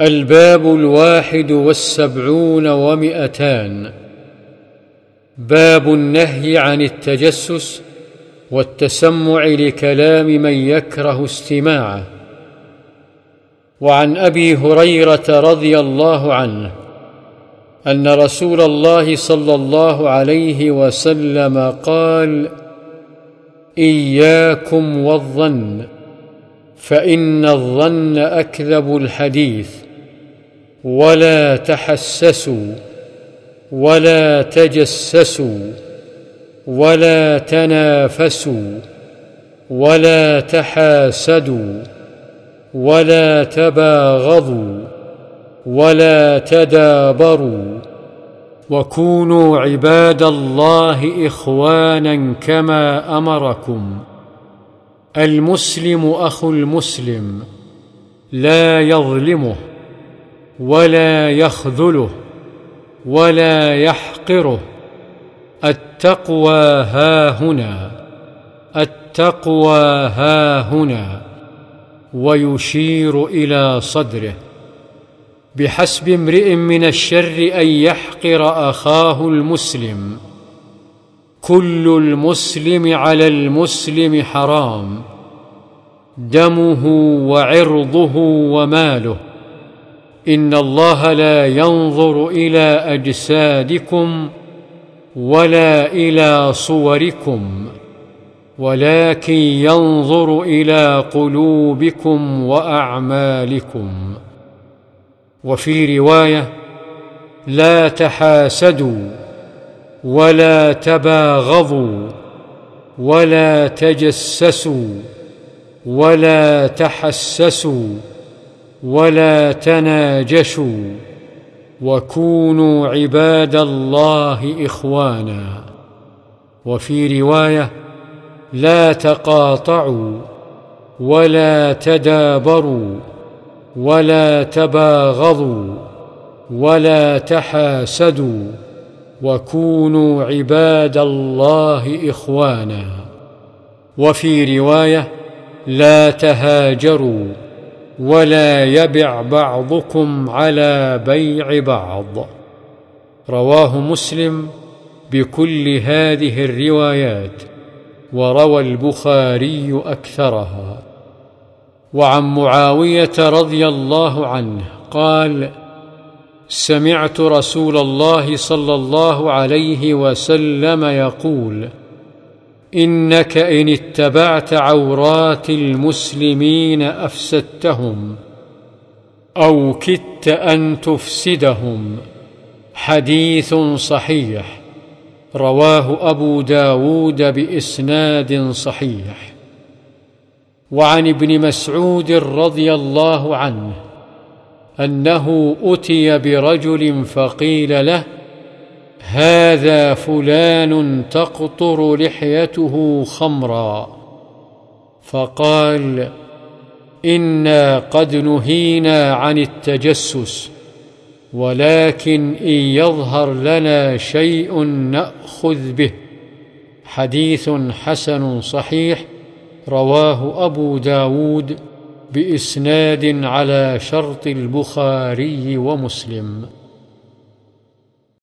الباب الواحد والسبعون ومئتان. باب النهي عن التجسس والتسمع لكلام من يكره استماعه. وعن أبي هريرة رضي الله عنه أن رسول الله صلى الله عليه وسلم قال إياكم والظن فإن الظن أكذب الحديث. ولا تحسسوا ولا تجسسوا ولا تنافسوا ولا تحاسدوا ولا تباغضوا ولا تدابروا وكونوا عباد الله إخوانا كما أمركم المسلم أخو المسلم لا يظلمه ولا يخذله ولا يحقره. التقوى ها هنا التقوى ها هنا ويشير إلى صدره. بحسب امرئ من الشر أن يحقر أخاه المسلم. كل المسلم على المسلم حرام. دمه وعرضه وماله. إن الله لا ينظر إلى أجسادكم ولا إلى صوركم ولكن ينظر إلى قلوبكم وأعمالكم. وفي رواية لا تحاسدوا ولا تباغضوا ولا تجسسوا ولا تحسسوا. ولا تناجشوا وكونوا عباد الله إخوانا. وفي رواية لا تقاطعوا ولا تدابروا ولا تباغضوا ولا تحاسدوا وكونوا عباد الله إخوانا. وفي رواية لا تهاجروا ولا يبع بعضكم على بيع بعض. رواه مسلم بكل هذه الروايات وروى البخاري أكثرها. وعن معاوية رضي الله عنه قال سمعت رسول الله صلى الله عليه وسلم يقول إنك إن اتبعت عورات المسلمين أفسدتهم أو كدت أن تفسدهم. حديث صحيح. رواه أبو داود بإسناد صحيح. وعن ابن مسعود رضي الله عنه أنه أتي برجل فقيل له هذا فلان تقطر لحيته خمرا. فقال إنا قد نهينا عن التجسس ولكن إن يظهر لنا شيء نأخذ به. حديث حسن صحيح رواه أبو داود بإسناد على شرط البخاري ومسلم.